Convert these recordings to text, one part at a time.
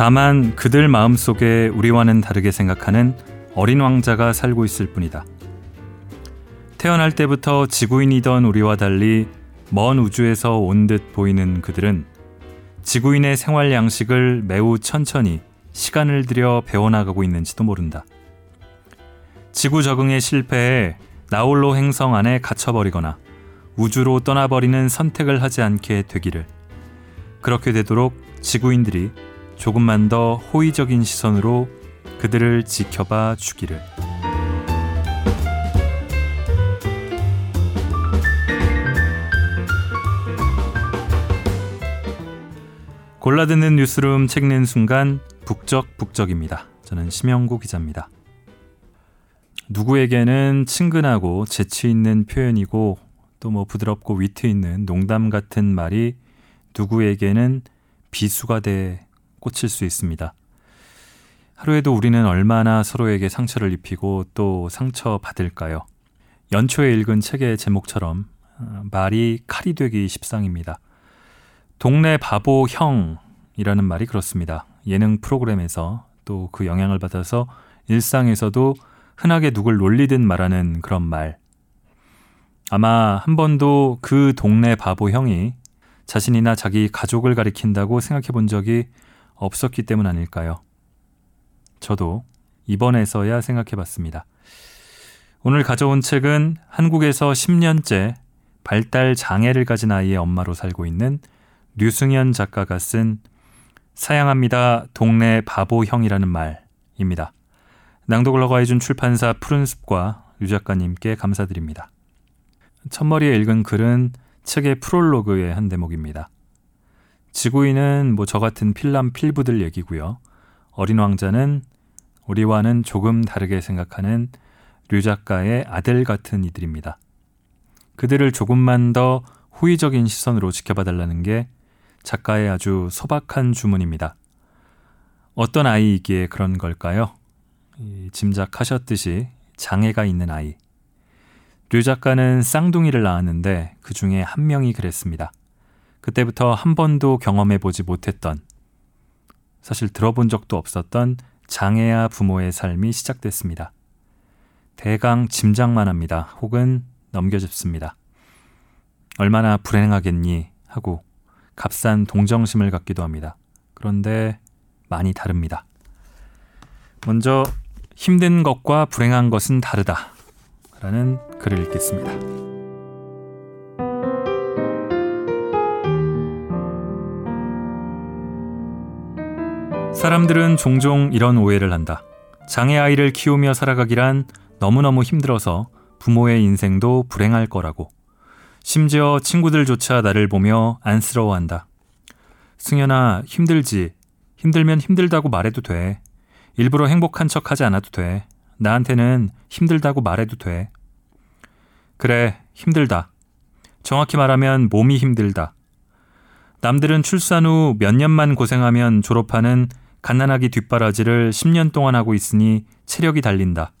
다만 그들 마음 속에 우리와는 다르게 생각하는 어린 왕자가 살고 있을 뿐이다. 태어날 때부터 지구인이던 우리와 달리 먼 우주에서 온 듯 보이는 그들은 지구인의 생활 양식을 매우 천천히 시간을 들여 배워나가고 있는지도 모른다. 지구 적응에 실패해 나홀로 행성 안에 갇혀버리거나 우주로 떠나버리는 선택을 하지 않게 되기를. 그렇게 되도록 지구인들이 조금만 더 호의적인 시선으로 그들을 지켜봐 주기를. 골라듣는 뉴스룸 책낸 순간 북적북적입니다. 저는 심영구 기자입니다. 누구에게는 친근하고 재치 있는 표현이고 또 뭐 부드럽고 위트 있는 농담 같은 말이 누구에게는 비수가 돼 꽂힐 수 있습니다. 하루에도 우리는 얼마나 서로에게 상처를 입히고 또 상처 받을까요? 연초에 읽은 책의 제목처럼 어, 말이 칼이 되기 십상입니다. 동네 바보 형이라는 말이 그렇습니다. 예능 프로그램에서 또 그 영향을 받아서 일상에서도 흔하게 누굴 놀리듯 말하는 그런 말. 아마 한 번도 그 동네 바보 형이 자신이나 자기 가족을 가리킨다고 생각해 본 적이 없었기 때문 아닐까요? 저도 이번에서야 생각해 봤습니다. 오늘 가져온 책은 한국에서 10년째 발달 장애를 가진 아이의 엄마로 살고 있는 류승현 작가가 쓴 사양합니다. 동네 바보 형이라는 말입니다. 낭독을 허가해준 출판사 푸른숲과 유 작가님께 감사드립니다. 첫머리에 읽은 글은 책의 프롤로그의 한 대목입니다. 지구인은 뭐 저 같은 필남 필부들 얘기고요. 어린 왕자는 우리와는 조금 다르게 생각하는 류 작가의 아들 같은 이들입니다. 그들을 조금만 더 호의적인 시선으로 지켜봐 달라는 게 작가의 아주 소박한 주문입니다. 어떤 아이이기에 그런 걸까요? 짐작하셨듯이 장애가 있는 아이. 류 작가는 쌍둥이를 낳았는데 그 중에 한 명이 그랬습니다. 그때부터 한 번도 경험해 보지 못했던, 사실 들어본 적도 없었던 장애아 부모의 삶이 시작됐습니다. 대강 짐작만 합니다. 혹은 넘겨짚습니다. 얼마나 불행하겠니? 하고 값싼 동정심을 갖기도 합니다. 그런데 많이 다릅니다. 먼저 힘든 것과 불행한 것은 다르다. 라는 글을 읽겠습니다. 사람들은 종종 이런 오해를 한다. 장애 아이를 키우며 살아가기란 너무너무 힘들어서 부모의 인생도 불행할 거라고. 심지어 친구들조차 나를 보며 안쓰러워한다. 승현아, 힘들지. 힘들면 힘들다고 말해도 돼. 일부러 행복한 척 하지 않아도 돼. 나한테는 힘들다고 말해도 돼. 그래, 힘들다. 정확히 말하면 몸이 힘들다. 남들은 출산 후 몇 년만 고생하면 졸업하는 갓난아기 뒷바라지를 10년 동안 하고 있으니 체력이 달린다.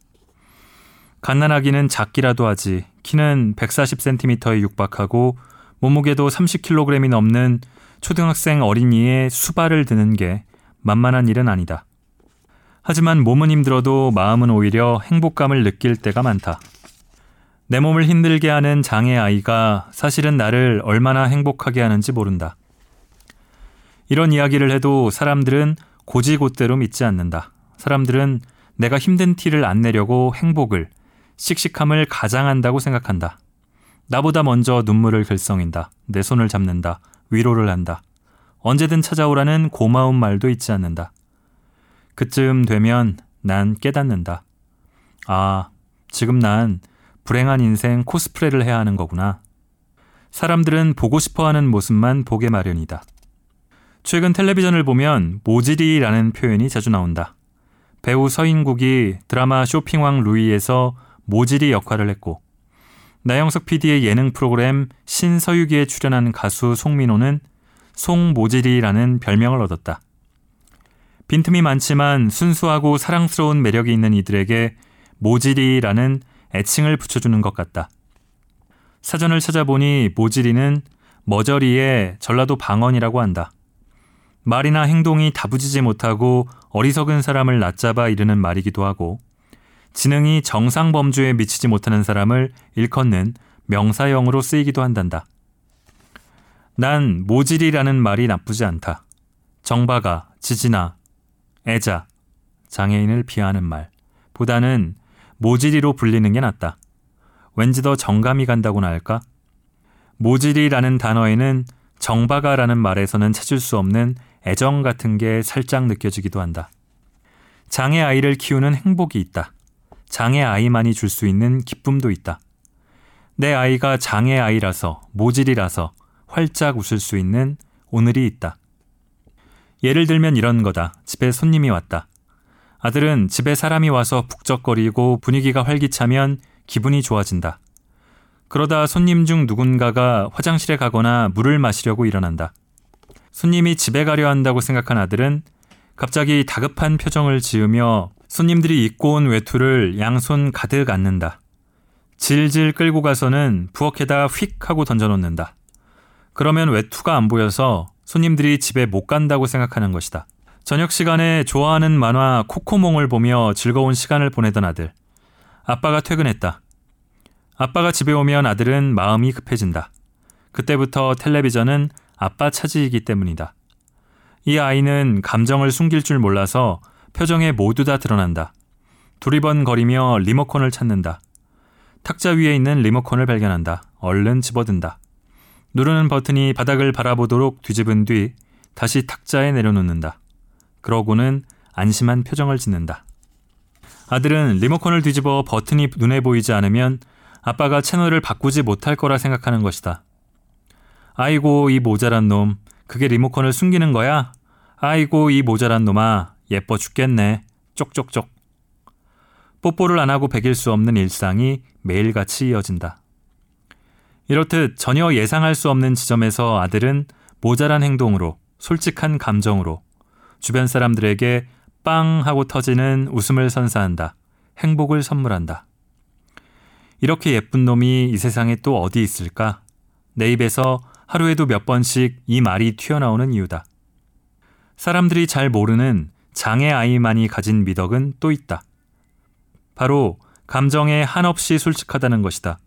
갓난아기는 작기라도 하지 키는 140cm에 육박하고 몸무게도 30kg이 넘는 초등학생 어린이의 수발을 드는 게 만만한 일은 아니다. 하지만 몸은 힘들어도 마음은 오히려 행복감을 느낄 때가 많다. 내 몸을 힘들게 하는 장애 아이가 사실은 나를 얼마나 행복하게 하는지 모른다. 이런 이야기를 해도 사람들은 고지곳대로 믿지 않는다. 사람들은 내가 힘든 티를 안 내려고 행복을, 씩씩함을 가장한다고 생각한다. 나보다 먼저 눈물을 글썽인다. 내 손을 잡는다. 위로를 한다. 언제든 찾아오라는 고마운 말도 잊지 않는다. 그쯤 되면 난 깨닫는다. 아, 지금 난 불행한 인생 코스프레를 해야 하는 거구나. 사람들은 보고 싶어 하는 모습만 보게 마련이다. 최근 텔레비전을 보면 모질이라는 표현이 자주 나온다. 배우 서인국이 드라마 쇼핑왕 루이에서 모질이 역할을 했고, 나영석 PD의 예능 프로그램 신서유기에 출연한 가수 송민호는 송모질이라는 별명을 얻었다. 빈틈이 많지만 순수하고 사랑스러운 매력이 있는 이들에게 모지리라는 애칭을 붙여주는 것 같다. 사전을 찾아보니 모지리는 머저리의 전라도 방언이라고 한다. 말이나 행동이 다부지지 못하고 어리석은 사람을 낮잡아 이르는 말이기도 하고 지능이 정상 범주에 미치지 못하는 사람을 일컫는 명사형으로 쓰이기도 한단다. 난 모질이라는 말이 나쁘지 않다. 정바가, 지지나, 애자, 장애인을 비하하는 말 보다는 모질이로 불리는 게 낫다. 왠지 더 정감이 간다고나 할까? 모질이라는 단어에는 정바가라는 말에서는 찾을 수 없는 애정 같은 게 살짝 느껴지기도 한다. 장애 아이를 키우는 행복이 있다. 장애 아이만이 줄 수 있는 기쁨도 있다. 내 아이가 장애 아이라서 모질이라서 활짝 웃을 수 있는 오늘이 있다. 예를 들면 이런 거다. 집에 손님이 왔다. 아들은 집에 사람이 와서 북적거리고 분위기가 활기차면 기분이 좋아진다. 그러다 손님 중 누군가가 화장실에 가거나 물을 마시려고 일어난다. 손님이 집에 가려 한다고 생각한 아들은 갑자기 다급한 표정을 지으며 손님들이 입고 온 외투를 양손 가득 안는다. 질질 끌고 가서는 부엌에다 휙 하고 던져놓는다. 그러면 외투가 안 보여서 손님들이 집에 못 간다고 생각하는 것이다. 저녁 시간에 좋아하는 만화 코코몽을 보며 즐거운 시간을 보내던 아들. 아빠가 퇴근했다. 아빠가 집에 오면 아들은 마음이 급해진다. 그때부터 텔레비전은 아빠 차지이기 때문이다. 이 아이는 감정을 숨길 줄 몰라서 표정에 모두 다 드러난다. 두리번거리며 리모컨을 찾는다. 탁자 위에 있는 리모컨을 발견한다. 얼른 집어든다. 누르는 버튼이 바닥을 바라보도록 뒤집은 뒤 다시 탁자에 내려놓는다. 그러고는 안심한 표정을 짓는다. 아들은 리모컨을 뒤집어 버튼이 눈에 보이지 않으면 아빠가 채널을 바꾸지 못할 거라 생각하는 것이다. 아이고, 이 모자란 놈. 그게 리모컨을 숨기는 거야? 아이고, 이 모자란 놈아. 예뻐 죽겠네. 쪽쪽쪽. 뽀뽀를 안 하고 베길 수 없는 일상이 매일같이 이어진다. 이렇듯 전혀 예상할 수 없는 지점에서 아들은 모자란 행동으로 솔직한 감정으로 주변 사람들에게 빵 하고 터지는 웃음을 선사한다. 행복을 선물한다. 이렇게 예쁜 놈이 이 세상에 또 어디 있을까? 내 입에서 하루에도 몇 번씩 이 말이 튀어나오는 이유다. 사람들이 잘 모르는 장애 아이만이 가진 미덕은 또 있다. 바로 감정에 한없이 솔직하다는 것이다.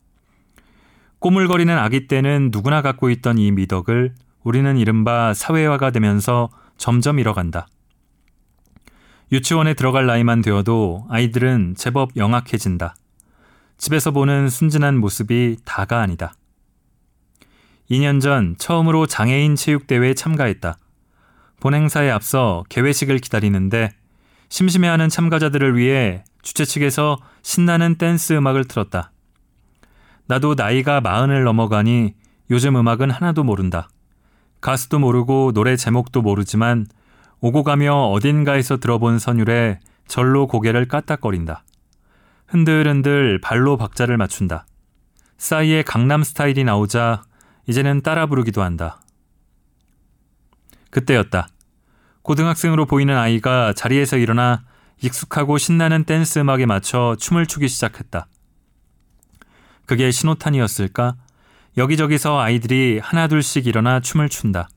꼬물거리는 아기 때는 누구나 갖고 있던 이 미덕을 우리는 이른바 사회화가 되면서 점점 잃어간다. 유치원에 들어갈 나이만 되어도 아이들은 제법 영악해진다. 집에서 보는 순진한 모습이 다가 아니다. 2년 전 처음으로 장애인 체육대회에 참가했다. 본행사에 앞서 개회식을 기다리는데 심심해하는 참가자들을 위해 주최 측에서 신나는 댄스 음악을 틀었다. 나도 나이가 마흔을 넘어가니 요즘 음악은 하나도 모른다. 가수도 모르고 노래 제목도 모르지만 오고 가며 어딘가에서 들어본 선율에 절로 고개를 까딱거린다. 흔들흔들 발로 박자를 맞춘다. 싸이의 강남 스타일이 나오자 이제는 따라 부르기도 한다. 그때였다. 고등학생으로 보이는 아이가 자리에서 일어나 익숙하고 신나는 댄스 음악에 맞춰 춤을 추기 시작했다. 그게 신호탄이었을까? 여기저기서 아이들이 하나둘씩 일어나 춤을 춘다.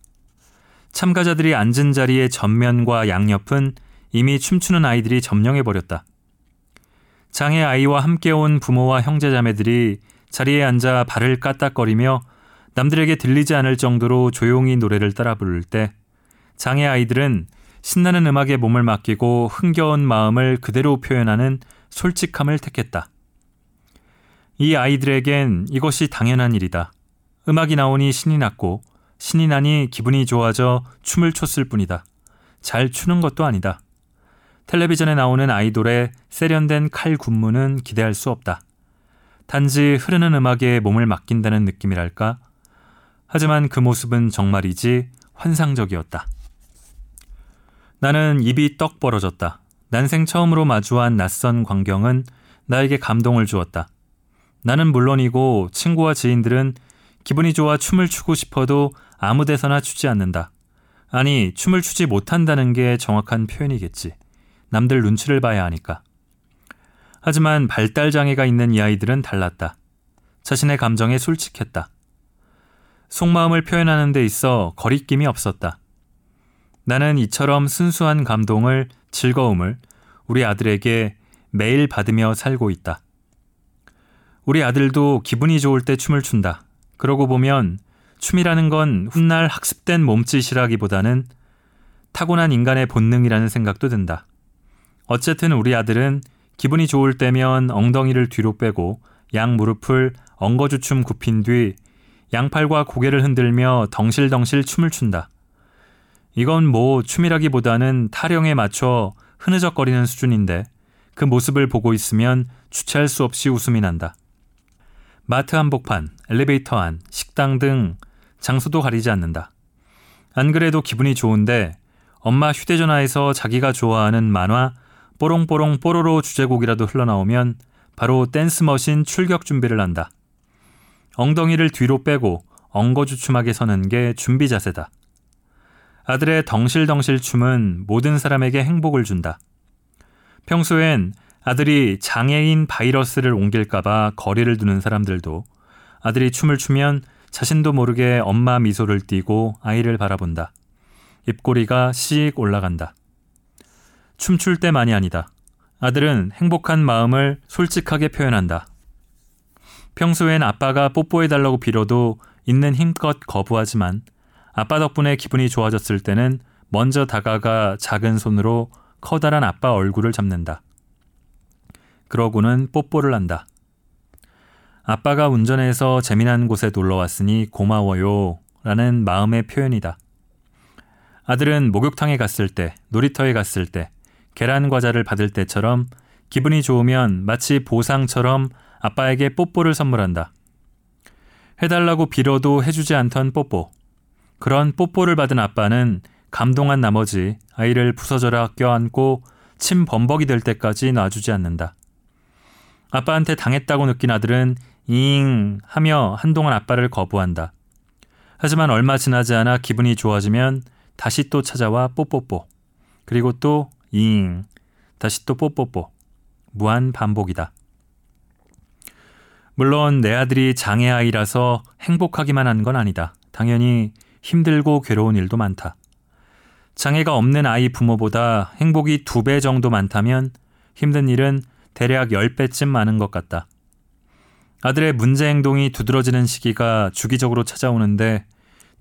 참가자들이 앉은 자리의 전면과 양옆은 이미 춤추는 아이들이 점령해버렸다. 장애 아이와 함께 온 부모와 형제자매들이 자리에 앉아 발을 까딱거리며 남들에게 들리지 않을 정도로 조용히 노래를 따라 부를 때 장애 아이들은 신나는 음악에 몸을 맡기고 흥겨운 마음을 그대로 표현하는 솔직함을 택했다. 이 아이들에겐 이것이 당연한 일이다. 음악이 나오니 신이 났고 신이 나니 기분이 좋아져 춤을 췄을 뿐이다. 잘 추는 것도 아니다. 텔레비전에 나오는 아이돌의 세련된 칼 군무는 기대할 수 없다. 단지 흐르는 음악에 몸을 맡긴다는 느낌이랄까? 하지만 그 모습은 정말이지 환상적이었다. 나는 입이 떡 벌어졌다. 난생 처음으로 마주한 낯선 광경은 나에게 감동을 주었다. 나는 물론이고 친구와 지인들은 기분이 좋아 춤을 추고 싶어도 아무 데서나 추지 않는다. 아니, 춤을 추지 못한다는 게 정확한 표현이겠지. 남들 눈치를 봐야 하니까. 하지만 발달 장애가 있는 이 아이들은 달랐다. 자신의 감정에 솔직했다. 속마음을 표현하는 데 있어 거리낌이 없었다. 나는 이처럼 순수한 감동을, 즐거움을 우리 아들에게 매일 받으며 살고 있다. 우리 아들도 기분이 좋을 때 춤을 춘다. 그러고 보면 춤이라는 건 훗날 학습된 몸짓이라기보다는 타고난 인간의 본능이라는 생각도 든다. 어쨌든 우리 아들은 기분이 좋을 때면 엉덩이를 뒤로 빼고 양 무릎을 엉거주춤 굽힌 뒤 양팔과 고개를 흔들며 덩실덩실 춤을 춘다. 이건 뭐 춤이라기보다는 타령에 맞춰 흐느적거리는 수준인데 그 모습을 보고 있으면 주체할 수 없이 웃음이 난다. 마트 한복판, 엘리베이터 안, 식당 등 장소도 가리지 않는다. 안 그래도 기분이 좋은데 엄마 휴대전화에서 자기가 좋아하는 만화 뽀롱뽀롱 뽀로로 주제곡이라도 흘러나오면 바로 댄스머신 출격 준비를 한다. 엉덩이를 뒤로 빼고 엉거주춤하게 서는 게 준비 자세다. 아들의 덩실덩실 춤은 모든 사람에게 행복을 준다. 평소엔 아들이 장애인 바이러스를 옮길까봐 거리를 두는 사람들도 아들이 춤을 추면 자신도 모르게 엄마 미소를 띠고 아이를 바라본다. 입꼬리가 씩 올라간다. 춤출 때만이 아니다. 아들은 행복한 마음을 솔직하게 표현한다. 평소엔 아빠가 뽀뽀해달라고 빌어도 있는 힘껏 거부하지만 아빠 덕분에 기분이 좋아졌을 때는 먼저 다가가 작은 손으로 커다란 아빠 얼굴을 잡는다. 그러고는 뽀뽀를 한다. 아빠가 운전해서 재미난 곳에 놀러 왔으니 고마워요. 라는 마음의 표현이다. 아들은 목욕탕에 갔을 때, 놀이터에 갔을 때, 계란 과자를 받을 때처럼 기분이 좋으면 마치 보상처럼 아빠에게 뽀뽀를 선물한다. 해달라고 빌어도 해주지 않던 뽀뽀. 그런 뽀뽀를 받은 아빠는 감동한 나머지 아이를 부서져라 껴안고 침 범벅이 될 때까지 놔주지 않는다. 아빠한테 당했다고 느낀 아들은 잉 하며 한동안 아빠를 거부한다. 하지만 얼마 지나지 않아 기분이 좋아지면 다시 또 찾아와 뽀뽀뽀. 그리고 또 잉. 다시 또 뽀뽀뽀. 무한 반복이다. 물론 내 아들이 장애 아이라서 행복하기만 한 건 아니다. 당연히 힘들고 괴로운 일도 많다. 장애가 없는 아이 부모보다 행복이 두 배 정도 많다면 힘든 일은 대략 10배쯤 많은 것 같다. 아들의 문제 행동이 두드러지는 시기가 주기적으로 찾아오는데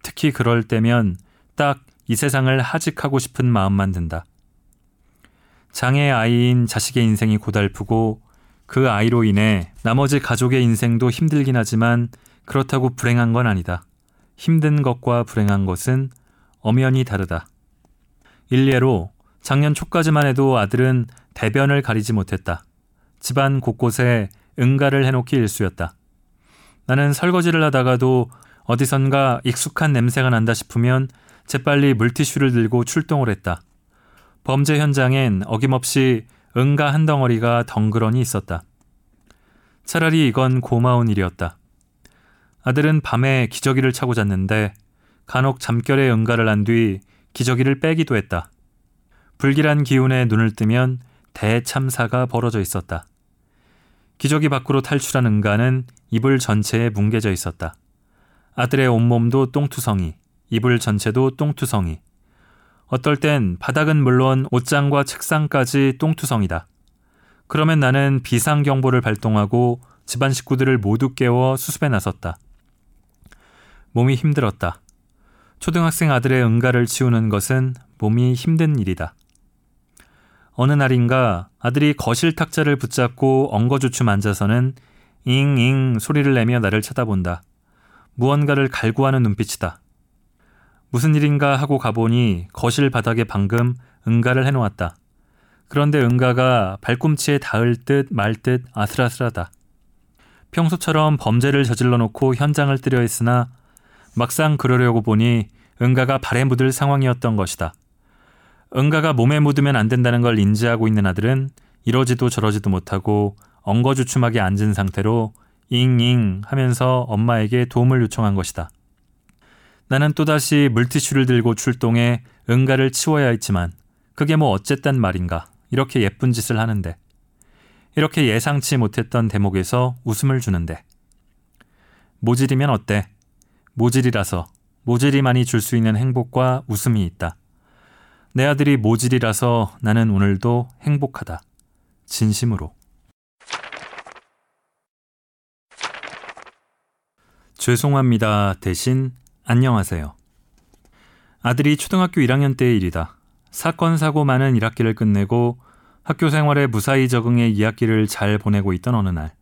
특히 그럴 때면 딱 이 세상을 하직하고 싶은 마음만 든다. 장애 아이인 자식의 인생이 고달프고 그 아이로 인해 나머지 가족의 인생도 힘들긴 하지만 그렇다고 불행한 건 아니다. 힘든 것과 불행한 것은 엄연히 다르다. 일례로 작년 초까지만 해도 아들은 대변을 가리지 못했다. 집안 곳곳에 응가를 해놓기 일쑤였다. 나는 설거지를 하다가도 어디선가 익숙한 냄새가 난다 싶으면 재빨리 물티슈를 들고 출동을 했다. 범죄 현장엔 어김없이 응가 한 덩어리가 덩그러니 있었다. 차라리 이건 고마운 일이었다. 아들은 밤에 기저귀를 차고 잤는데 간혹 잠결에 응가를 한 뒤 기저귀를 빼기도 했다. 불길한 기운에 눈을 뜨면 대참사가 벌어져 있었다. 기저귀 밖으로 탈출한 응가는 이불 전체에 뭉개져 있었다. 아들의 온몸도 똥투성이, 이불 전체도 똥투성이. 어떨 땐 바닥은 물론 옷장과 책상까지 똥투성이다. 그러면 나는 비상경보를 발동하고 집안 식구들을 모두 깨워 수습에 나섰다. 몸이 힘들었다. 초등학생 아들의 응가를 치우는 것은 몸이 힘든 일이다. 어느 날인가 아들이 거실 탁자를 붙잡고 엉거주춤 앉아서는 잉잉 소리를 내며 나를 쳐다본다. 무언가를 갈구하는 눈빛이다. 무슨 일인가 하고 가보니 거실 바닥에 방금 응가를 해놓았다. 그런데 응가가 발꿈치에 닿을 듯 말 듯 아슬아슬하다. 평소처럼 범죄를 저질러 놓고 현장을 뜨려 했으나 막상 그러려고 보니 응가가 발에 묻을 상황이었던 것이다. 응가가 몸에 묻으면 안 된다는 걸 인지하고 있는 아들은 이러지도 저러지도 못하고 엉거주춤하게 앉은 상태로 잉잉 하면서 엄마에게 도움을 요청한 것이다. 나는 또다시 물티슈를 들고 출동해 응가를 치워야 했지만 그게 뭐 어쨌단 말인가 이렇게 예쁜 짓을 하는데 이렇게 예상치 못했던 대목에서 웃음을 주는데 모질이면 어때? 모질이라서 모질이만이 줄 수 있는 행복과 웃음이 있다. 내 아들이 모질이라서 나는 오늘도 행복하다. 진심으로. 죄송합니다. 대신 안녕하세요. 아들이 초등학교 1학년 때의 일이다. 사건 사고 많은 1학기를 끝내고 학교 생활에 무사히 적응해 2학기를 잘 보내고 있던 어느 날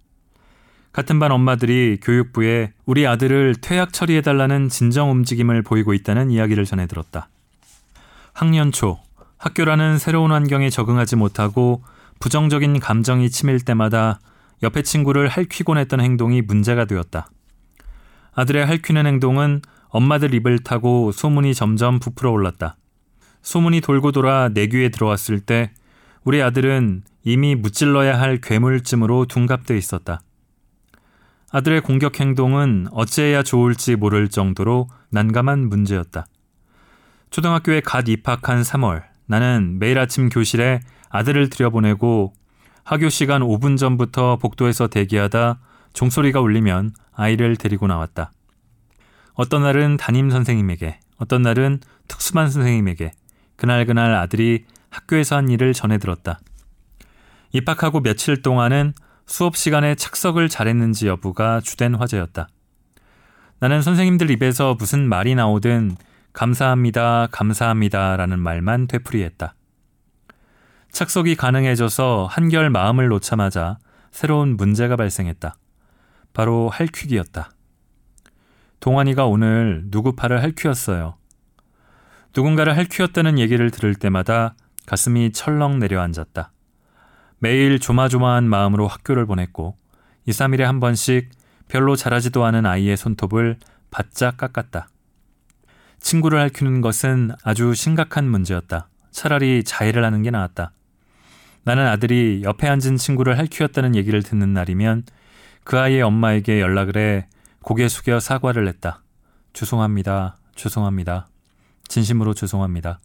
같은 반 엄마들이 교육부에 우리 아들을 퇴학 처리해달라는 진정 움직임을 보이고 있다는 이야기를 전해 들었다. 학년 초 학교라는 새로운 환경에 적응하지 못하고 부정적인 감정이 치밀 때마다 옆에 친구를 할퀴곤 했던 행동이 문제가 되었다. 아들의 할퀴는 행동은 엄마들 입을 타고 소문이 점점 부풀어 올랐다. 소문이 돌고 돌아 내 귀에 들어왔을 때 우리 아들은 이미 무찔러야 할 괴물쯤으로 둔갑돼 있었다. 아들의 공격 행동은 어찌해야 좋을지 모를 정도로 난감한 문제였다. 초등학교에 갓 입학한 3월, 나는 매일 아침 교실에 아들을 들여보내고 하교 시간 5분 전부터 복도에서 대기하다 종소리가 울리면 아이를 데리고 나왔다. 어떤 날은 담임 선생님에게, 어떤 날은 특수반 선생님에게, 그날그날 아들이 학교에서 한 일을 전해 들었다. 입학하고 며칠 동안은 수업 시간에 착석을 잘했는지 여부가 주된 화제였다. 나는 선생님들 입에서 무슨 말이 나오든 감사합니다, 감사합니다 라는 말만 되풀이했다. 착석이 가능해져서 한결 마음을 놓자마자 새로운 문제가 발생했다. 바로 할퀴기였다. 동환이가 오늘 누구 팔을 할퀴었어요. 누군가를 할퀴었다는 얘기를 들을 때마다 가슴이 철렁 내려앉았다. 매일 조마조마한 마음으로 학교를 보냈고 2, 3일에 한 번씩 별로 자라지도 않은 아이의 손톱을 바짝 깎았다. 친구를 핥히는 것은 아주 심각한 문제였다. 차라리 자해를 하는 게 나았다. 나는 아들이 옆에 앉은 친구를 핥히었다는 얘기를 듣는 날이면 그 아이의 엄마에게 연락을 해 고개 숙여 사과를 했다. 죄송합니다. 죄송합니다. 진심으로 죄송합니다.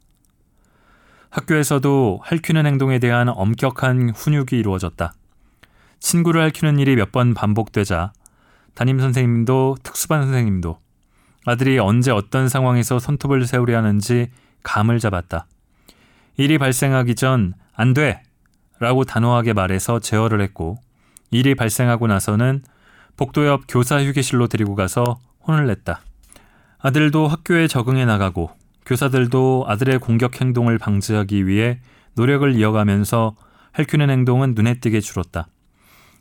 학교에서도 할퀴는 행동에 대한 엄격한 훈육이 이루어졌다. 친구를 할퀴는 일이 몇 번 반복되자 담임 선생님도 특수반 선생님도 아들이 언제 어떤 상황에서 손톱을 세우려 하는지 감을 잡았다. 일이 발생하기 전 안 돼! 라고 단호하게 말해서 제어를 했고 일이 발생하고 나서는 복도 옆 교사 휴게실로 데리고 가서 혼을 냈다. 아들도 학교에 적응해 나가고 교사들도 아들의 공격 행동을 방지하기 위해 노력을 이어가면서 할퀴는 행동은 눈에 띄게 줄었다.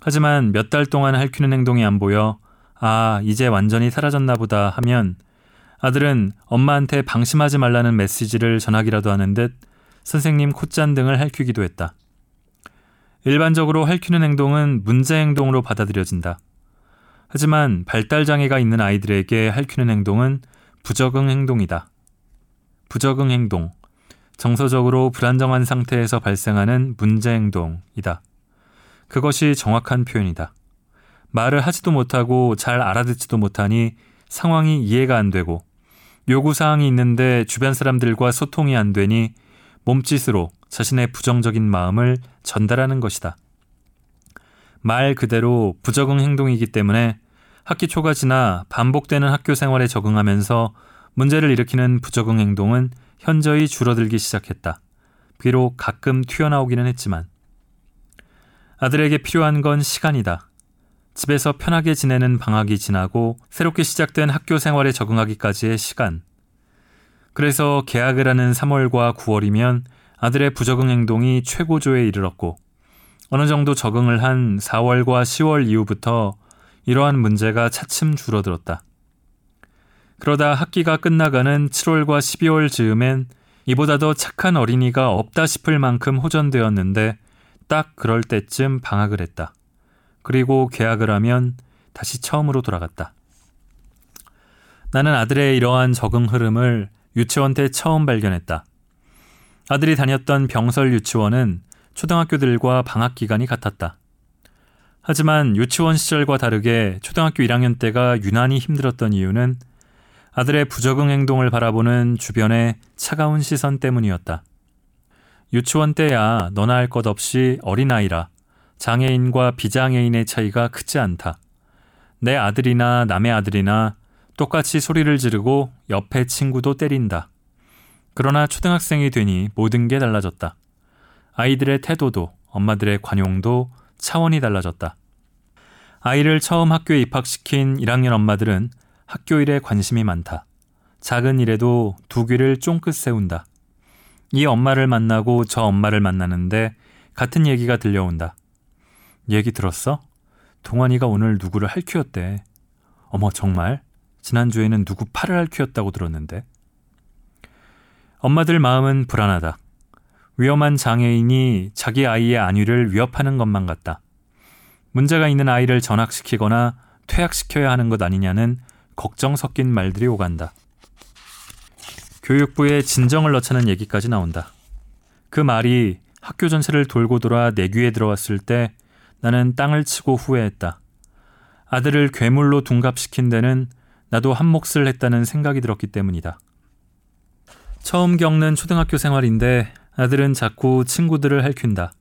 하지만 몇 달 동안 할퀴는 행동이 안 보여 아, 이제 완전히 사라졌나 보다 하면 아들은 엄마한테 방심하지 말라는 메시지를 전하기라도 하는 듯 선생님 콧잔 등을 할퀴기도 했다. 일반적으로 할퀴는 행동은 문제 행동으로 받아들여진다. 하지만 발달 장애가 있는 아이들에게 할퀴는 행동은 부적응 행동이다. 부적응 행동, 정서적으로 불안정한 상태에서 발생하는 문제 행동이다. 그것이 정확한 표현이다. 말을 하지도 못하고 잘 알아듣지도 못하니 상황이 이해가 안 되고 요구사항이 있는데 주변 사람들과 소통이 안 되니 몸짓으로 자신의 부정적인 마음을 전달하는 것이다. 말 그대로 부적응 행동이기 때문에 학기 초가 지나 반복되는 학교 생활에 적응하면서 문제를 일으키는 부적응 행동은 현저히 줄어들기 시작했다. 비록 가끔 튀어나오기는 했지만 아들에게 필요한 건 시간이다. 집에서 편하게 지내는 방학이 지나고 새롭게 시작된 학교 생활에 적응하기까지의 시간. 그래서 계약을 하는 3월과 9월이면 아들의 부적응 행동이 최고조에 이르렀고 어느 정도 적응을 한 4월과 10월 이후부터 이러한 문제가 차츰 줄어들었다. 그러다 학기가 끝나가는 7월과 12월 즈음엔 이보다 더 착한 어린이가 없다 싶을 만큼 호전되었는데 딱 그럴 때쯤 방학을 했다. 그리고 계약을 하면 다시 처음으로 돌아갔다. 나는 아들의 이러한 적응 흐름을 유치원 때 처음 발견했다. 아들이 다녔던 병설 유치원은 초등학교들과 방학 기간이 같았다. 하지만 유치원 시절과 다르게 초등학교 1학년 때가 유난히 힘들었던 이유는 아들의 부적응 행동을 바라보는 주변의 차가운 시선 때문이었다. 유치원 때야 너나 할 것 없이 어린아이라 장애인과 비장애인의 차이가 크지 않다. 내 아들이나 남의 아들이나 똑같이 소리를 지르고 옆에 친구도 때린다. 그러나 초등학생이 되니 모든 게 달라졌다. 아이들의 태도도 엄마들의 관용도 차원이 달라졌다. 아이를 처음 학교에 입학시킨 1학년 엄마들은 학교 일에 관심이 많다. 작은 일에도 두 귀를 쫑긋 세운다. 이 엄마를 만나고 저 엄마를 만나는데 같은 얘기가 들려온다. 얘기 들었어? 동환이가 오늘 누구를 할퀴었대. 어머, 정말? 지난주에는 누구 팔을 할퀴었다고 들었는데. 엄마들 마음은 불안하다. 위험한 장애인이 자기 아이의 안위를 위협하는 것만 같다. 문제가 있는 아이를 전학시키거나 퇴학시켜야 하는 것 아니냐는 걱정 섞인 말들이 오간다. 교육부에 진정을 넣자는 얘기까지 나온다. 그 말이 학교 전체를 돌고 돌아 내 귀에 들어왔을 때 나는 땅을 치고 후회했다. 아들을 괴물로 둔갑시킨 데는 나도 한 몫을 했다는 생각이 들었기 때문이다. 처음 겪는 초등학교 생활인데 아들은 자꾸 친구들을 할퀴다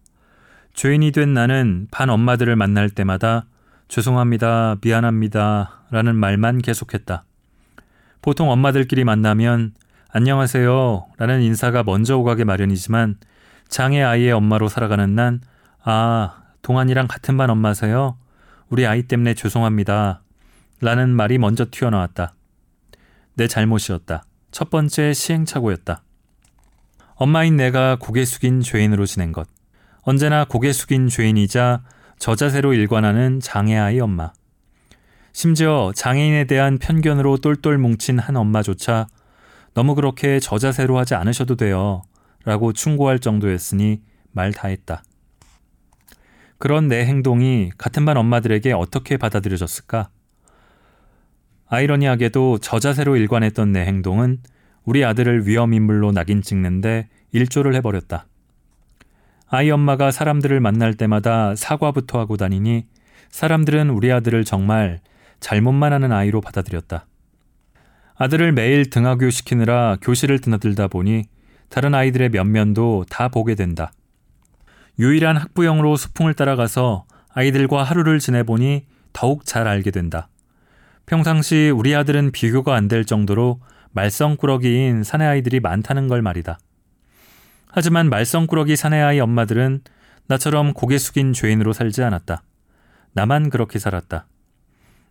죄인이 된 나는 반 엄마들을 만날 때마다 죄송합니다, 미안합니다 라는 말만 계속했다. 보통 엄마들끼리 만나면 안녕하세요 라는 인사가 먼저 오가게 마련이지만 장애 아이의 엄마로 살아가는 난 아, 동안이랑 같은 반 엄마세요? 우리 아이 때문에 죄송합니다. 라는 말이 먼저 튀어나왔다. 내 잘못이었다. 첫 번째 시행착오였다. 엄마인 내가 고개 숙인 죄인으로 지낸 것. 언제나 고개 숙인 죄인이자 저자세로 일관하는 장애아이 엄마. 심지어 장애인에 대한 편견으로 똘똘 뭉친 한 엄마조차 너무 그렇게 저자세로 하지 않으셔도 돼요. 라고 충고할 정도였으니 말 다 했다. 그런 내 행동이 같은 반 엄마들에게 어떻게 받아들여졌을까? 아이러니하게도 저자세로 일관했던 내 행동은 우리 아들을 위험인물로 낙인 찍는데 일조를 해버렸다. 아이 엄마가 사람들을 만날 때마다 사과부터 하고 다니니 사람들은 우리 아들을 정말 잘못만 하는 아이로 받아들였다. 아들을 매일 등하교 시키느라 교실을 드나들다 보니 다른 아이들의 면면도 다 보게 된다. 유일한 학부형으로 소풍을 따라가서 아이들과 하루를 지내보니 더욱 잘 알게 된다. 평상시 우리 아들은 비교가 안 될 정도로 말썽꾸러기인 사내 아이들이 많다는 걸 말이다. 하지만 말썽꾸러기 사내 아이 엄마들은 나처럼 고개 숙인 죄인으로 살지 않았다. 나만 그렇게 살았다.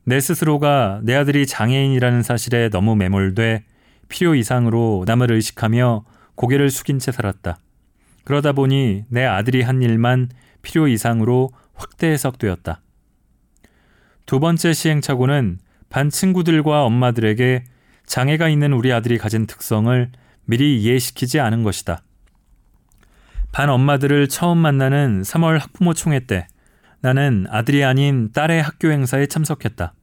내 스스로가 내 아들이 장애인이라는 사실에 너무 매몰돼 필요 이상으로 남을 의식하며 고개를 숙인 채 살았다. 그러다 보니 내 아들이 한 일만 필요 이상으로 확대 해석되었다. 두 번째 시행착오는 반 친구들과 엄마들에게 장애가 있는 우리 아들이 가진 특성을 미리 이해시키지 않은 것이다. 반 엄마들을 처음 만나는 3월 학부모 총회 때 나는 아들이 아닌 딸의 학교 행사에 참석했다.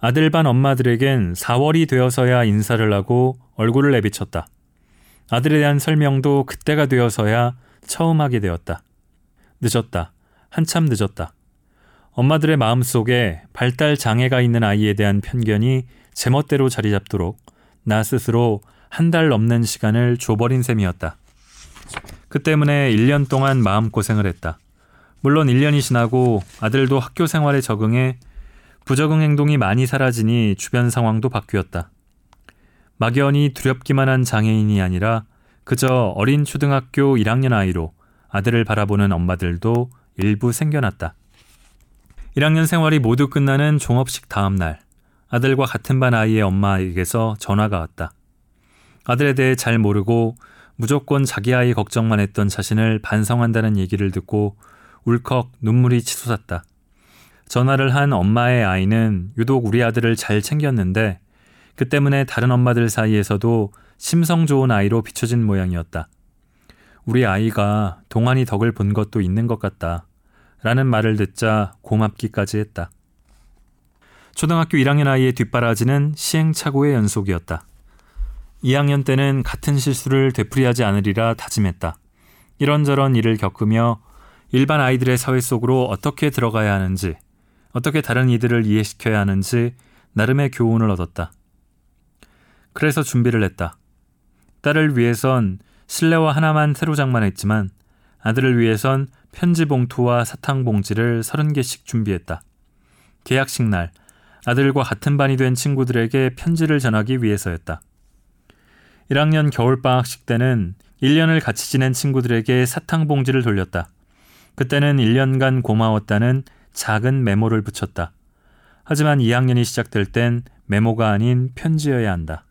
아들 반 엄마들에겐 4월이 되어서야 인사를 하고 얼굴을 내비쳤다. 아들에 대한 설명도 그때가 되어서야 처음 하게 되었다. 늦었다. 한참 늦었다. 엄마들의 마음속에 발달 장애가 있는 아이에 대한 편견이 제멋대로 자리 잡도록 나 스스로 한 달 넘는 시간을 줘버린 셈이었다. 그 때문에 1년 동안 마음고생을 했다. 물론 1년이 지나고 아들도 학교 생활에 적응해 부적응 행동이 많이 사라지니 주변 상황도 바뀌었다. 막연히 두렵기만 한 장애인이 아니라 그저 어린 초등학교 1학년 아이로 아들을 바라보는 엄마들도 일부 생겨났다. 1학년 생활이 모두 끝나는 종업식 다음 날, 아들과 같은 반 아이의 엄마에게서 전화가 왔다. 아들에 대해 잘 모르고 무조건 자기 아이 걱정만 했던 자신을 반성한다는 얘기를 듣고 울컥 눈물이 치솟았다. 전화를 한 엄마의 아이는 유독 우리 아들을 잘 챙겼는데 그 때문에 다른 엄마들 사이에서도 심성 좋은 아이로 비춰진 모양이었다. 우리 아이가 동안이 덕을 본 것도 있는 것 같다. 라는 말을 듣자 고맙기까지 했다. 초등학교 1학년 아이의 뒷바라지는 시행착오의 연속이었다. 2학년 때는 같은 실수를 되풀이하지 않으리라 다짐했다. 이런저런 일을 겪으며 일반 아이들의 사회 속으로 어떻게 들어가야 하는지, 어떻게 다른 이들을 이해시켜야 하는지 나름의 교훈을 얻었다. 그래서 준비를 했다. 딸을 위해선 실내화 하나만 새로 장만했지만 아들을 위해선 편지 봉투와 사탕 봉지를 30개씩 준비했다. 계약식 날 아들과 같은 반이 된 친구들에게 편지를 전하기 위해서였다. 1학년 겨울방학식 때는 1년을 같이 지낸 친구들에게 사탕 봉지를 돌렸다. 그때는 1년간 고마웠다는 작은 메모를 붙였다. 하지만 2학년이 시작될 땐 메모가 아닌 편지여야 한다.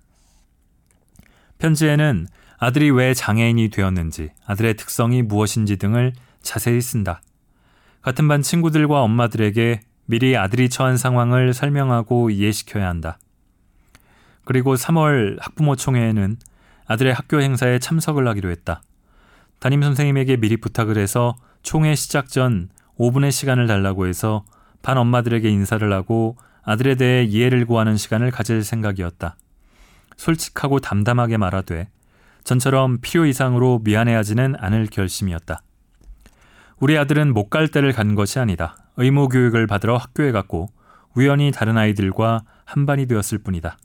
편지에는 아들이 왜 장애인이 되었는지, 아들의 특성이 무엇인지 등을 자세히 쓴다. 같은 반 친구들과 엄마들에게 미리 아들이 처한 상황을 설명하고 이해시켜야 한다. 그리고 3월 학부모 총회에는 아들의 학교 행사에 참석을 하기로 했다. 담임 선생님에게 미리 부탁을 해서 총회 시작 전 5분의 시간을 달라고 해서 반 엄마들에게 인사를 하고 아들에 대해 이해를 구하는 시간을 가질 생각이었다. 솔직하고 담담하게 말하되 전처럼 필요 이상으로 미안해하지는 않을 결심이었다. 우리 아들은 못 갈 때를 간 것이 아니다. 의무 교육을 받으러 학교에 갔고 우연히 다른 아이들과 한반이 되었을 뿐이다.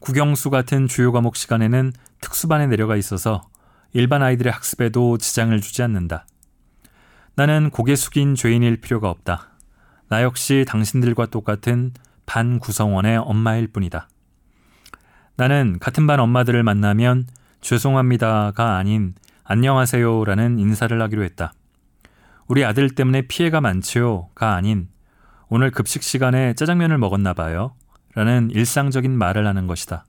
국영수 같은 주요 과목 시간에는 특수반에 내려가 있어서 일반 아이들의 학습에도 지장을 주지 않는다. 나는 고개 숙인 죄인일 필요가 없다. 나 역시 당신들과 똑같은 반 구성원의 엄마일 뿐이다. 나는 같은 반 엄마들을 만나면 죄송합니다가 아닌 안녕하세요라는 인사를 하기로 했다. 우리 아들 때문에 피해가 많지요가 아닌 오늘 급식 시간에 짜장면을 먹었나 봐요. 라는 일상적인 말을 하는 것이다.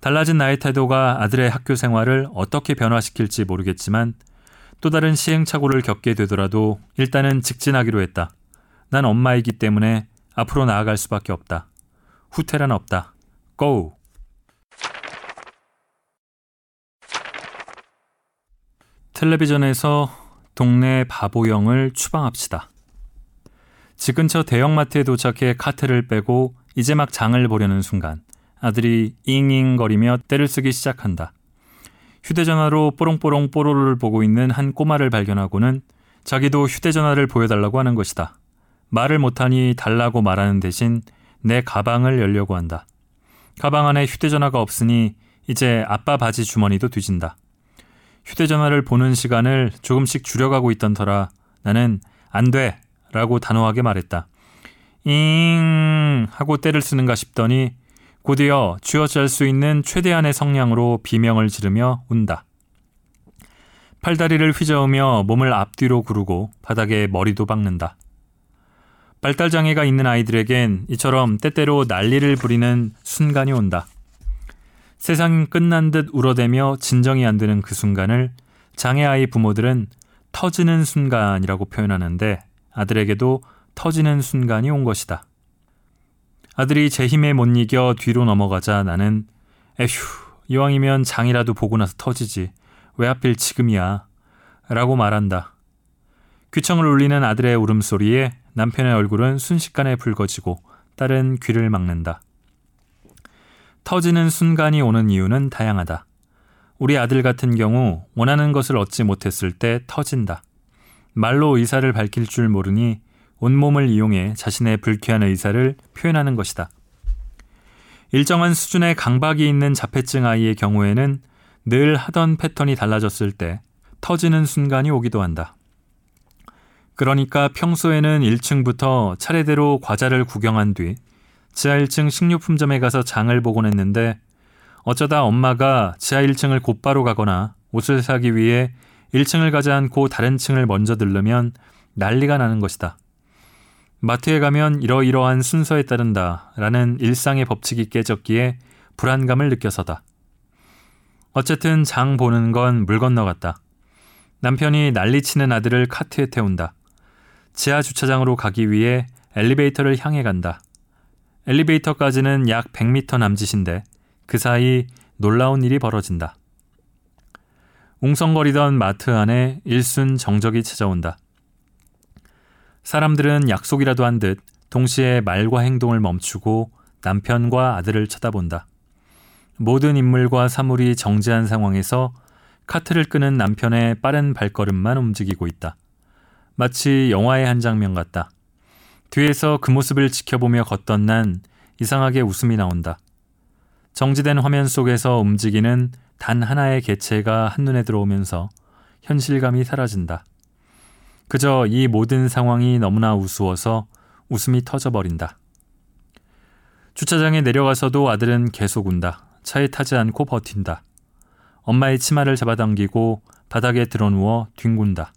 달라진 나의 태도가 아들의 학교 생활을 어떻게 변화시킬지 모르겠지만 또 다른 시행착오를 겪게 되더라도 일단은 직진하기로 했다. 난 엄마이기 때문에 앞으로 나아갈 수밖에 없다. 후퇴란 없다. 고! 텔레비전에서 동네 바보형을 추방합시다. 집 근처 대형마트에 도착해 카트를 빼고 이제 막 장을 보려는 순간 아들이 잉잉거리며 때를 쓰기 시작한다. 휴대전화로 뽀롱뽀롱 뽀로로를 보고 있는 한 꼬마를 발견하고는 자기도 휴대전화를 보여달라고 하는 것이다. 말을 못하니 달라고 말하는 대신 내 가방을 열려고 한다. 가방 안에 휴대전화가 없으니 이제 아빠 바지 주머니도 뒤진다. 휴대전화를 보는 시간을 조금씩 줄여가고 있던 터라 나는 안 돼! 라고 단호하게 말했다. 잉 하고 때를 쓰는가 싶더니 곧이어 쥐어짤 수 있는 최대한의 성량으로 비명을 지르며 운다. 팔다리를 휘저으며 몸을 앞뒤로 구르고 바닥에 머리도 박는다. 발달 장애가 있는 아이들에겐 이처럼 때때로 난리를 부리는 순간이 온다. 세상이 끝난 듯 울어대며 진정이 안 되는 그 순간을 장애 아이 부모들은 터지는 순간이라고 표현하는데 아들에게도 터지는 순간이 온 것이다. 아들이 제 힘에 못 이겨 뒤로 넘어가자 나는 에휴 이왕이면 장이라도 보고 나서 터지지 왜 하필 지금이야 라고 말한다. 귀청을 울리는 아들의 울음소리에 남편의 얼굴은 순식간에 붉어지고 딸은 귀를 막는다. 터지는 순간이 오는 이유는 다양하다. 우리 아들 같은 경우 원하는 것을 얻지 못했을 때 터진다. 말로 의사를 밝힐 줄 모르니 온몸을 이용해 자신의 불쾌한 의사를 표현하는 것이다. 일정한 수준의 강박이 있는 자폐증 아이의 경우에는 늘 하던 패턴이 달라졌을 때 터지는 순간이 오기도 한다. 그러니까 평소에는 1층부터 차례대로 과자를 구경한 뒤 지하 1층 식료품점에 가서 장을 보곤 했는데 어쩌다 엄마가 지하 1층을 곧바로 가거나 옷을 사기 위해 1층을 가지 않고 다른 층을 먼저 들르면 난리가 나는 것이다. 마트에 가면 이러이러한 순서에 따른다 라는 일상의 법칙이 깨졌기에 불안감을 느껴서다. 어쨌든 장 보는 건 물 건너 갔다. 남편이 난리치는 아들을 카트에 태운다. 지하 주차장으로 가기 위해 엘리베이터를 향해 간다. 엘리베이터까지는 약 100m 남짓인데 그 사이 놀라운 일이 벌어진다. 웅성거리던 마트 안에 일순 정적이 찾아온다. 사람들은 약속이라도 한 듯 동시에 말과 행동을 멈추고 남편과 아들을 쳐다본다. 모든 인물과 사물이 정지한 상황에서 카트를 끄는 남편의 빠른 발걸음만 움직이고 있다. 마치 영화의 한 장면 같다. 뒤에서 그 모습을 지켜보며 걷던 난 이상하게 웃음이 나온다. 정지된 화면 속에서 움직이는 단 하나의 개체가 한눈에 들어오면서 현실감이 사라진다. 그저 이 모든 상황이 너무나 우스워서 웃음이 터져버린다. 주차장에 내려가서도 아들은 계속 운다. 차에 타지 않고 버틴다. 엄마의 치마를 잡아당기고 바닥에 드러누워 뒹군다.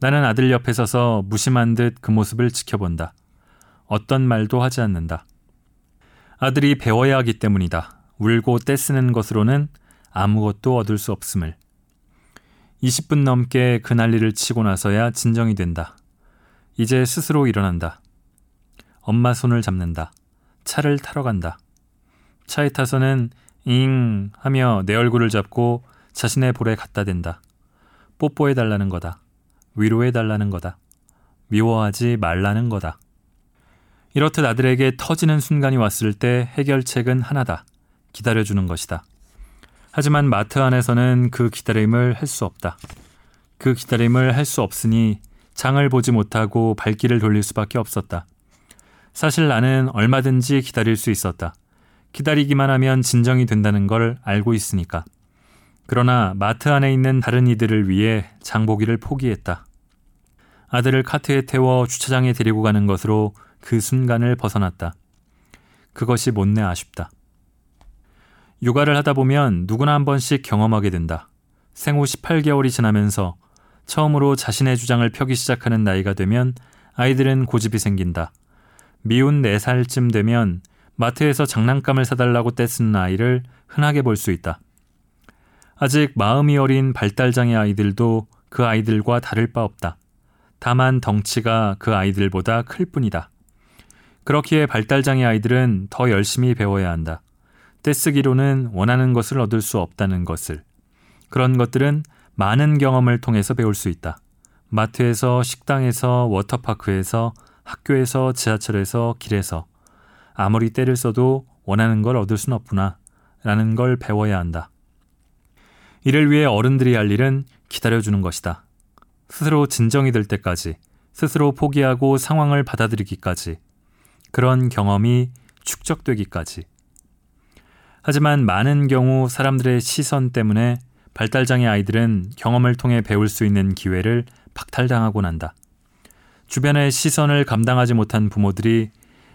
나는 아들 옆에 서서 무심한 듯 그 모습을 지켜본다. 어떤 말도 하지 않는다. 아들이 배워야 하기 때문이다. 울고 떼쓰는 것으로는 아무것도 얻을 수 없음을. 20분 넘게 그 난리를 치고 나서야 진정이 된다. 이제 스스로 일어난다. 엄마 손을 잡는다. 차를 타러 간다. 차에 타서는 잉 하며 내 얼굴을 잡고 자신의 볼에 갖다 댄다. 뽀뽀해 달라는 거다. 위로해 달라는 거다. 미워하지 말라는 거다. 이렇듯 아들에게 터지는 순간이 왔을 때 해결책은 하나다. 기다려주는 것이다. 하지만 마트 안에서는 그 기다림을 할 수 없다. 그 기다림을 할 수 없으니 장을 보지 못하고 발길을 돌릴 수밖에 없었다. 사실 나는 얼마든지 기다릴 수 있었다. 기다리기만 하면 진정이 된다는 걸 알고 있으니까. 그러나 마트 안에 있는 다른 이들을 위해 장보기를 포기했다. 아들을 카트에 태워 주차장에 데리고 가는 것으로 그 순간을 벗어났다. 그것이 못내 아쉽다. 육아를 하다 보면 누구나 한 번씩 경험하게 된다. 생후 18개월이 지나면서 처음으로 자신의 주장을 펴기 시작하는 나이가 되면 아이들은 고집이 생긴다. 미운 4살쯤 되면 마트에서 장난감을 사달라고 떼쓰는 아이를 흔하게 볼 수 있다. 아직 마음이 어린 발달장애 아이들도 그 아이들과 다를 바 없다. 다만 덩치가 그 아이들보다 클 뿐이다. 그렇기에 발달장애 아이들은 더 열심히 배워야 한다. 떼쓰기로는 원하는 것을 얻을 수 없다는 것을. 그런 것들은 많은 경험을 통해서 배울 수 있다. 마트에서, 식당에서, 워터파크에서, 학교에서, 지하철에서, 길에서. 아무리 때를 써도 원하는 걸 얻을 순 없구나. 라는 걸 배워야 한다. 이를 위해 어른들이 할 일은 기다려주는 것이다. 스스로 진정이 될 때까지, 스스로 포기하고 상황을 받아들이기까지, 그런 경험이 축적되기까지. 하지만 많은 경우 사람들의 시선 때문에 발달장애 아이들은 경험을 통해 배울 수 있는 기회를 박탈당하고 난다. 주변의 시선을 감당하지 못한 부모들이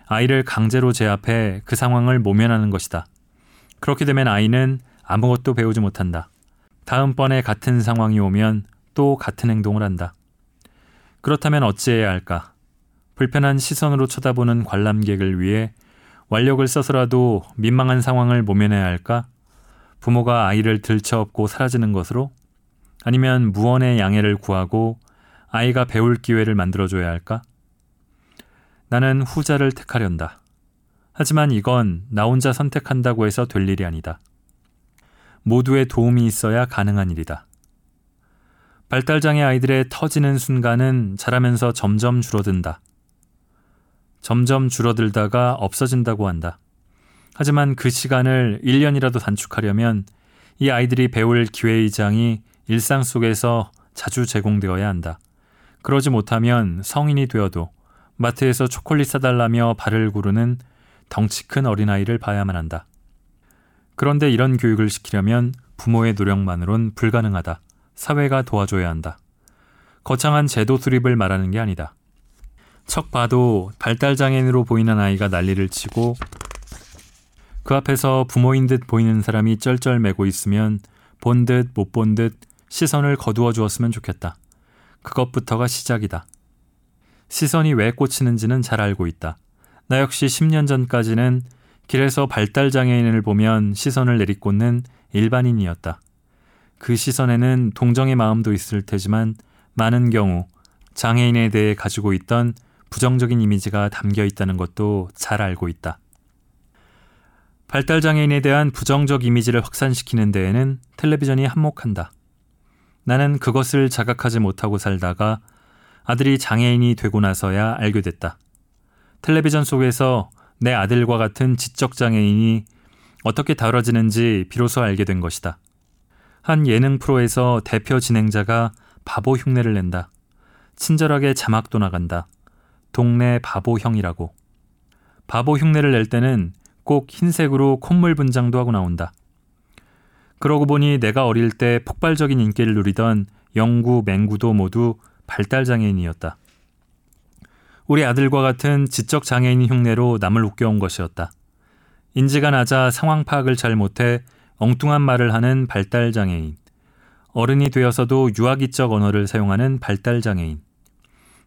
아이를 강제로 제압해 그 상황을 모면하는 것이다. 그렇게 되면 아이는 아무것도 배우지 못한다. 다음번에 같은 상황이 오면 또 같은 행동을 한다. 그렇다면 어찌해야 할까? 불편한 시선으로 쳐다보는 관람객을 위해 완력을 써서라도 민망한 상황을 모면해야 할까? 부모가 아이를 들쳐업고 사라지는 것으로? 아니면 무언의 양해를 구하고 아이가 배울 기회를 만들어줘야 할까? 나는 후자를 택하련다. 하지만 이건 나 혼자 선택한다고 해서 될 일이 아니다. 모두의 도움이 있어야 가능한 일이다. 발달장애 아이들의 터지는 순간은 자라면서 점점 줄어든다. 점점 줄어들다가 없어진다고 한다. 하지만 그 시간을 1년이라도 단축하려면 이 아이들이 배울 기회의 장이 일상 속에서 자주 제공되어야 한다. 그러지 못하면 성인이 되어도 마트에서 초콜릿 사달라며 발을 구르는 덩치 큰 어린아이를 봐야만 한다. 그런데 이런 교육을 시키려면 부모의 노력만으론 불가능하다. 사회가 도와줘야 한다. 거창한 제도 수립을 말하는 게 아니다. 척 봐도 발달장애인으로 보이는 아이가 난리를 치고 그 앞에서 부모인 듯 보이는 사람이 쩔쩔매고 있으면 본 듯 못 본 듯 시선을 거두어 주었으면 좋겠다. 그것부터가 시작이다. 시선이 왜 꽂히는지는 잘 알고 있다. 나 역시 10년 전까지는 길에서 발달 장애인을 보면 시선을 내리꽂는 일반인이었다. 그 시선에는 동정의 마음도 있을 테지만 많은 경우 장애인에 대해 가지고 있던 부정적인 이미지가 담겨 있다는 것도 잘 알고 있다. 발달 장애인에 대한 부정적 이미지를 확산시키는 데에는 텔레비전이 한몫한다. 나는 그것을 자각하지 못하고 살다가 아들이 장애인이 되고 나서야 알게 됐다. 텔레비전 속에서 내 아들과 같은 지적장애인이 어떻게 다뤄지는지 비로소 알게 된 것이다. 한 예능 프로에서 대표 진행자가 바보 흉내를 낸다. 친절하게 자막도 나간다. 동네 바보형이라고. 바보 흉내를 낼 때는 꼭 흰색으로 콧물 분장도 하고 나온다. 그러고 보니 내가 어릴 때 폭발적인 인기를 누리던 영구, 맹구도 모두 발달장애인이었다. 우리 아들과 같은 지적 장애인 흉내로 남을 웃겨온 것이었다. 인지가 낮아 상황 파악을 잘 못해 엉뚱한 말을 하는 발달 장애인, 어른이 되어서도 유아기적 언어를 사용하는 발달 장애인,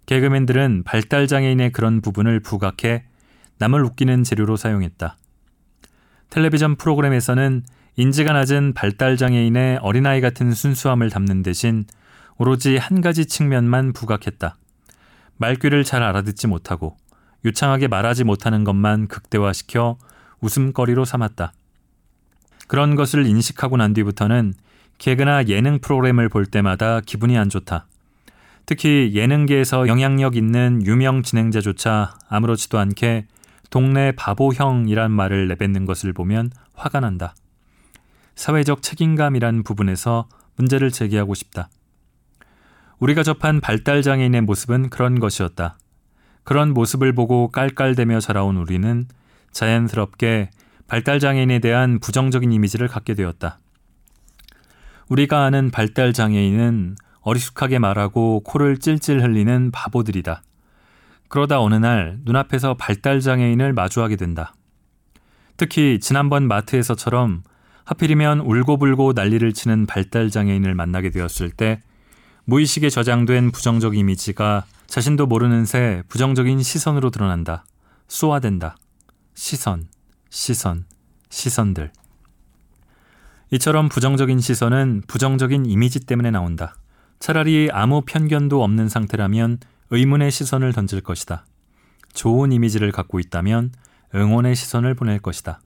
개그맨들은 발달 장애인의 그런 부분을 부각해 남을 웃기는 재료로 사용했다. 텔레비전 프로그램에서는 인지가 낮은 발달 장애인의 어린아이 같은 순수함을 담는 대신 오로지 한 가지 측면만 부각했다. 말귀를 잘 알아듣지 못하고 유창하게 말하지 못하는 것만 극대화시켜 웃음거리로 삼았다. 그런 것을 인식하고 난 뒤부터는 개그나 예능 프로그램을 볼 때마다 기분이 안 좋다. 특히 예능계에서 영향력 있는 유명 진행자조차 아무렇지도 않게 동네 바보형이란 말을 내뱉는 것을 보면 화가 난다. 사회적 책임감이란 부분에서 문제를 제기하고 싶다. 우리가 접한 발달 장애인의 모습은 그런 것이었다. 그런 모습을 보고 깔깔대며 자라온 우리는 자연스럽게 발달 장애인에 대한 부정적인 이미지를 갖게 되었다. 우리가 아는 발달 장애인은 어리숙하게 말하고 코를 찔찔 흘리는 바보들이다. 그러다 어느 날 눈앞에서 발달 장애인을 마주하게 된다. 특히 지난번 마트에서처럼 하필이면 울고불고 난리를 치는 발달 장애인을 만나게 되었을 때 무의식에 저장된 부정적 이미지가 자신도 모르는 새 부정적인 시선으로 드러난다. 쏘아댄다. 시선, 시선, 시선들. 이처럼 부정적인 시선은 부정적인 이미지 때문에 나온다. 차라리 아무 편견도 없는 상태라면 의문의 시선을 던질 것이다. 좋은 이미지를 갖고 있다면 응원의 시선을 보낼 것이다.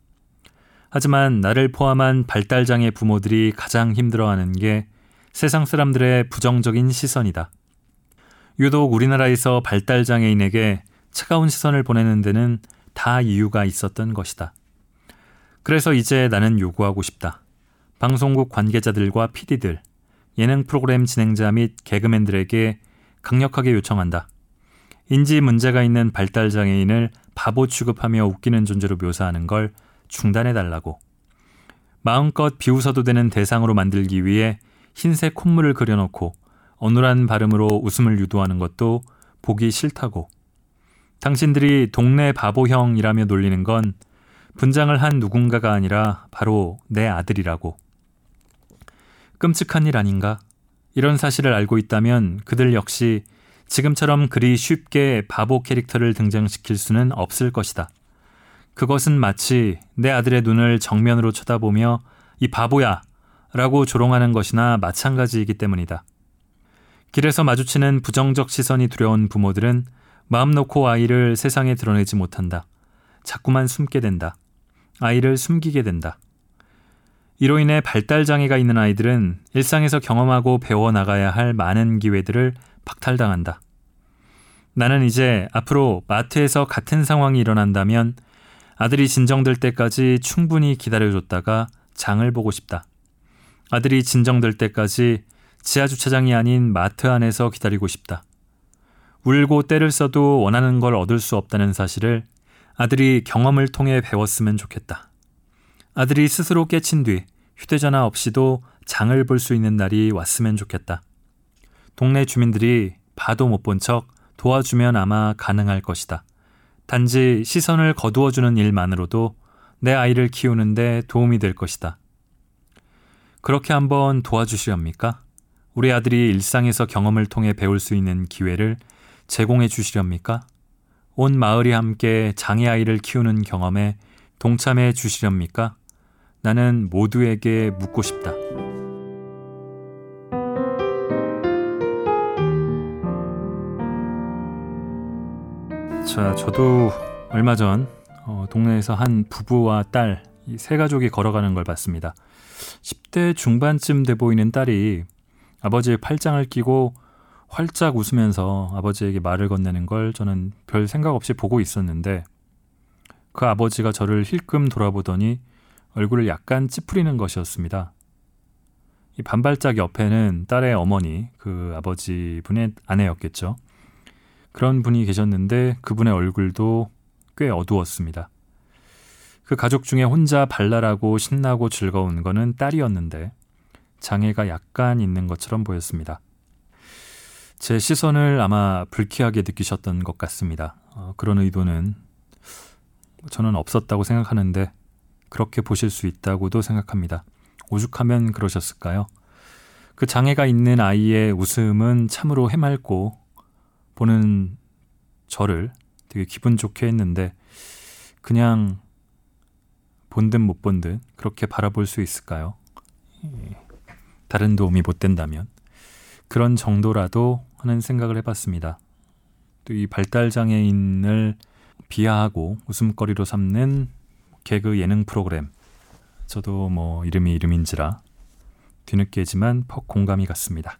하지만 나를 포함한 발달장애 부모들이 가장 힘들어하는 게 세상 사람들의 부정적인 시선이다. 유독 우리나라에서 발달 장애인에게 차가운 시선을 보내는 데는 다 이유가 있었던 것이다. 그래서 이제 나는 요구하고 싶다. 방송국 관계자들과 PD들, 예능 프로그램 진행자 및 개그맨들에게 강력하게 요청한다. 인지 문제가 있는 발달 장애인을 바보 취급하며 웃기는 존재로 묘사하는 걸 중단해 달라고. 마음껏 비웃어도 되는 대상으로 만들기 위해 흰색 콧물을 그려놓고 어눌한 발음으로 웃음을 유도하는 것도 보기 싫다고. 당신들이 동네 바보형이라며 놀리는 건 분장을 한 누군가가 아니라 바로 내 아들이라고. 끔찍한 일 아닌가? 이런 사실을 알고 있다면 그들 역시 지금처럼 그리 쉽게 바보 캐릭터를 등장시킬 수는 없을 것이다. 그것은 마치 내 아들의 눈을 정면으로 쳐다보며 이 바보야! 라고 조롱하는 것이나 마찬가지이기 때문이다. 길에서 마주치는 부정적 시선이 두려운 부모들은 마음 놓고 아이를 세상에 드러내지 못한다. 자꾸만 숨게 된다. 아이를 숨기게 된다. 이로 인해 발달장애가 있는 아이들은 일상에서 경험하고 배워나가야 할 많은 기회들을 박탈당한다. 나는 이제 앞으로 마트에서 같은 상황이 일어난다면 아들이 진정될 때까지 충분히 기다려줬다가 장을 보고 싶다. 아들이 진정될 때까지 지하 주차장이 아닌 마트 안에서 기다리고 싶다. 울고 때를 써도 원하는 걸 얻을 수 없다는 사실을 아들이 경험을 통해 배웠으면 좋겠다. 아들이 스스로 깨친 뒤 휴대전화 없이도 장을 볼 수 있는 날이 왔으면 좋겠다. 동네 주민들이 봐도 못 본 척 도와주면 아마 가능할 것이다. 단지 시선을 거두어주는 일만으로도 내 아이를 키우는데 도움이 될 것이다. 그렇게 한번 도와주시렵니까? 우리 아들이 일상에서 경험을 통해 배울 수 있는 기회를 제공해 주시렵니까? 온 마을이 함께 장애 아이를 키우는 경험에 동참해 주시렵니까? 나는 모두에게 묻고 싶다. 자, 저도 얼마 전 어, 동네에서 한 부부와 딸, 이세 가족이 걸어가는 걸 봤습니다. 10대 중반쯤 돼 보이는 딸이 아버지의 팔짱을 끼고 활짝 웃으면서 아버지에게 말을 건네는 걸 저는 별 생각 없이 보고 있었는데 그 아버지가 저를 힐끔 돌아보더니 얼굴을 약간 찌푸리는 것이었습니다. 이 반발짝 옆에는 딸의 어머니, 그 아버지 분의 아내였겠죠. 그런 분이 계셨는데 그분의 얼굴도 꽤 어두웠습니다. 그 가족 중에 혼자 발랄하고 신나고 즐거운 거는 딸이었는데 장애가 약간 있는 것처럼 보였습니다. 제 시선을 아마 불쾌하게 느끼셨던 것 같습니다. 어, 그런 의도는 저는 없었다고 생각하는데 그렇게 보실 수 있다고도 생각합니다. 오죽하면 그러셨을까요? 그 장애가 있는 아이의 웃음은 참으로 해맑고 보는 저를 되게 기분 좋게 했는데 그냥 본 듯 못 본 듯 그렇게 바라볼 수 있을까요? 예. 다른 도움이 못 된다면 그런 정도라도 하는 생각을 해봤습니다. 또 이 발달 장애인을 비하하고 웃음거리로 삼는 개그 예능 프로그램 저도 뭐 이름이 이름인지라 뒤늦게지만 퍽 공감이 갔습니다.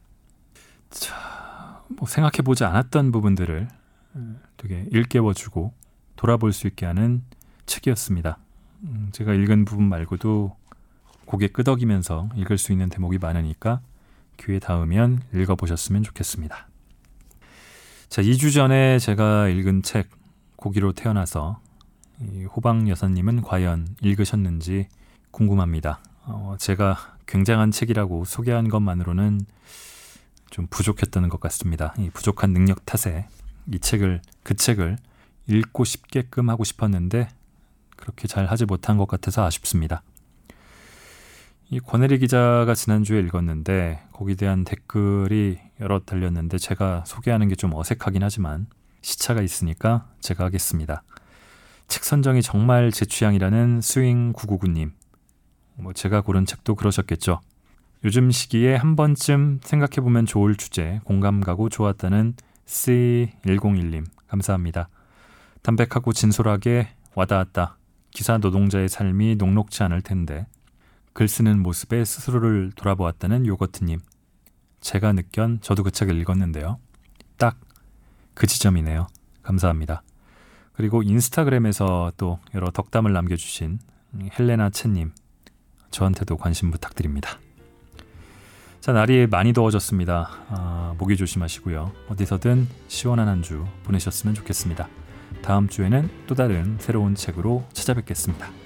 자, 뭐 생각해보지 않았던 부분들을 되게 일깨워주고 돌아볼 수 있게 하는 책이었습니다. 음, 제가 읽은 부분 말고도 고개 끄덕이면서 읽을 수 있는 대목이 많으니까 기회 닿으면 읽어보셨으면 좋겠습니다. 자, 2주 전에 제가 읽은 책 고기로 태어나서 호방 여사님은 과연 읽으셨는지 궁금합니다. 어, 제가 굉장한 책이라고 소개한 것만으로는 좀 부족했던 것 같습니다. 이 부족한 능력 탓에 이 책을 그 책을 읽고 싶게끔 하고 싶었는데 그렇게 잘 하지 못한 것 같아서 아쉽습니다. 이 권혜리 기자가 지난주에 읽었는데 거기에 대한 댓글이 여러 달렸는데 제가 소개하는 게 좀 어색하긴 하지만 시차가 있으니까 제가 하겠습니다. 책 선정이 정말 제 취향이라는 스윙 999님. 뭐 제가 고른 책도 그러셨겠죠. 요즘 시기에 한 번쯤 생각해보면 좋을 주제, 공감 가고 좋았다는 C101님. 감사합니다. 담백하고 진솔하게 와닿았다. 기사 노동자의 삶이 녹록지 않을 텐데 글 쓰는 모습에 스스로를 돌아보았다는 요거트님. 제가 느꼈 저도 그 책을 읽었는데요. 딱 그 지점이네요. 감사합니다. 그리고 인스타그램에서 또 여러 덕담을 남겨주신 헬레나 채님. 저한테도 관심 부탁드립니다. 자, 날이 많이 더워졌습니다. 아, 모기 조심하시고요. 어디서든 시원한 한 주 보내셨으면 좋겠습니다. 다음 주에는 또 다른 새로운 책으로 찾아뵙겠습니다.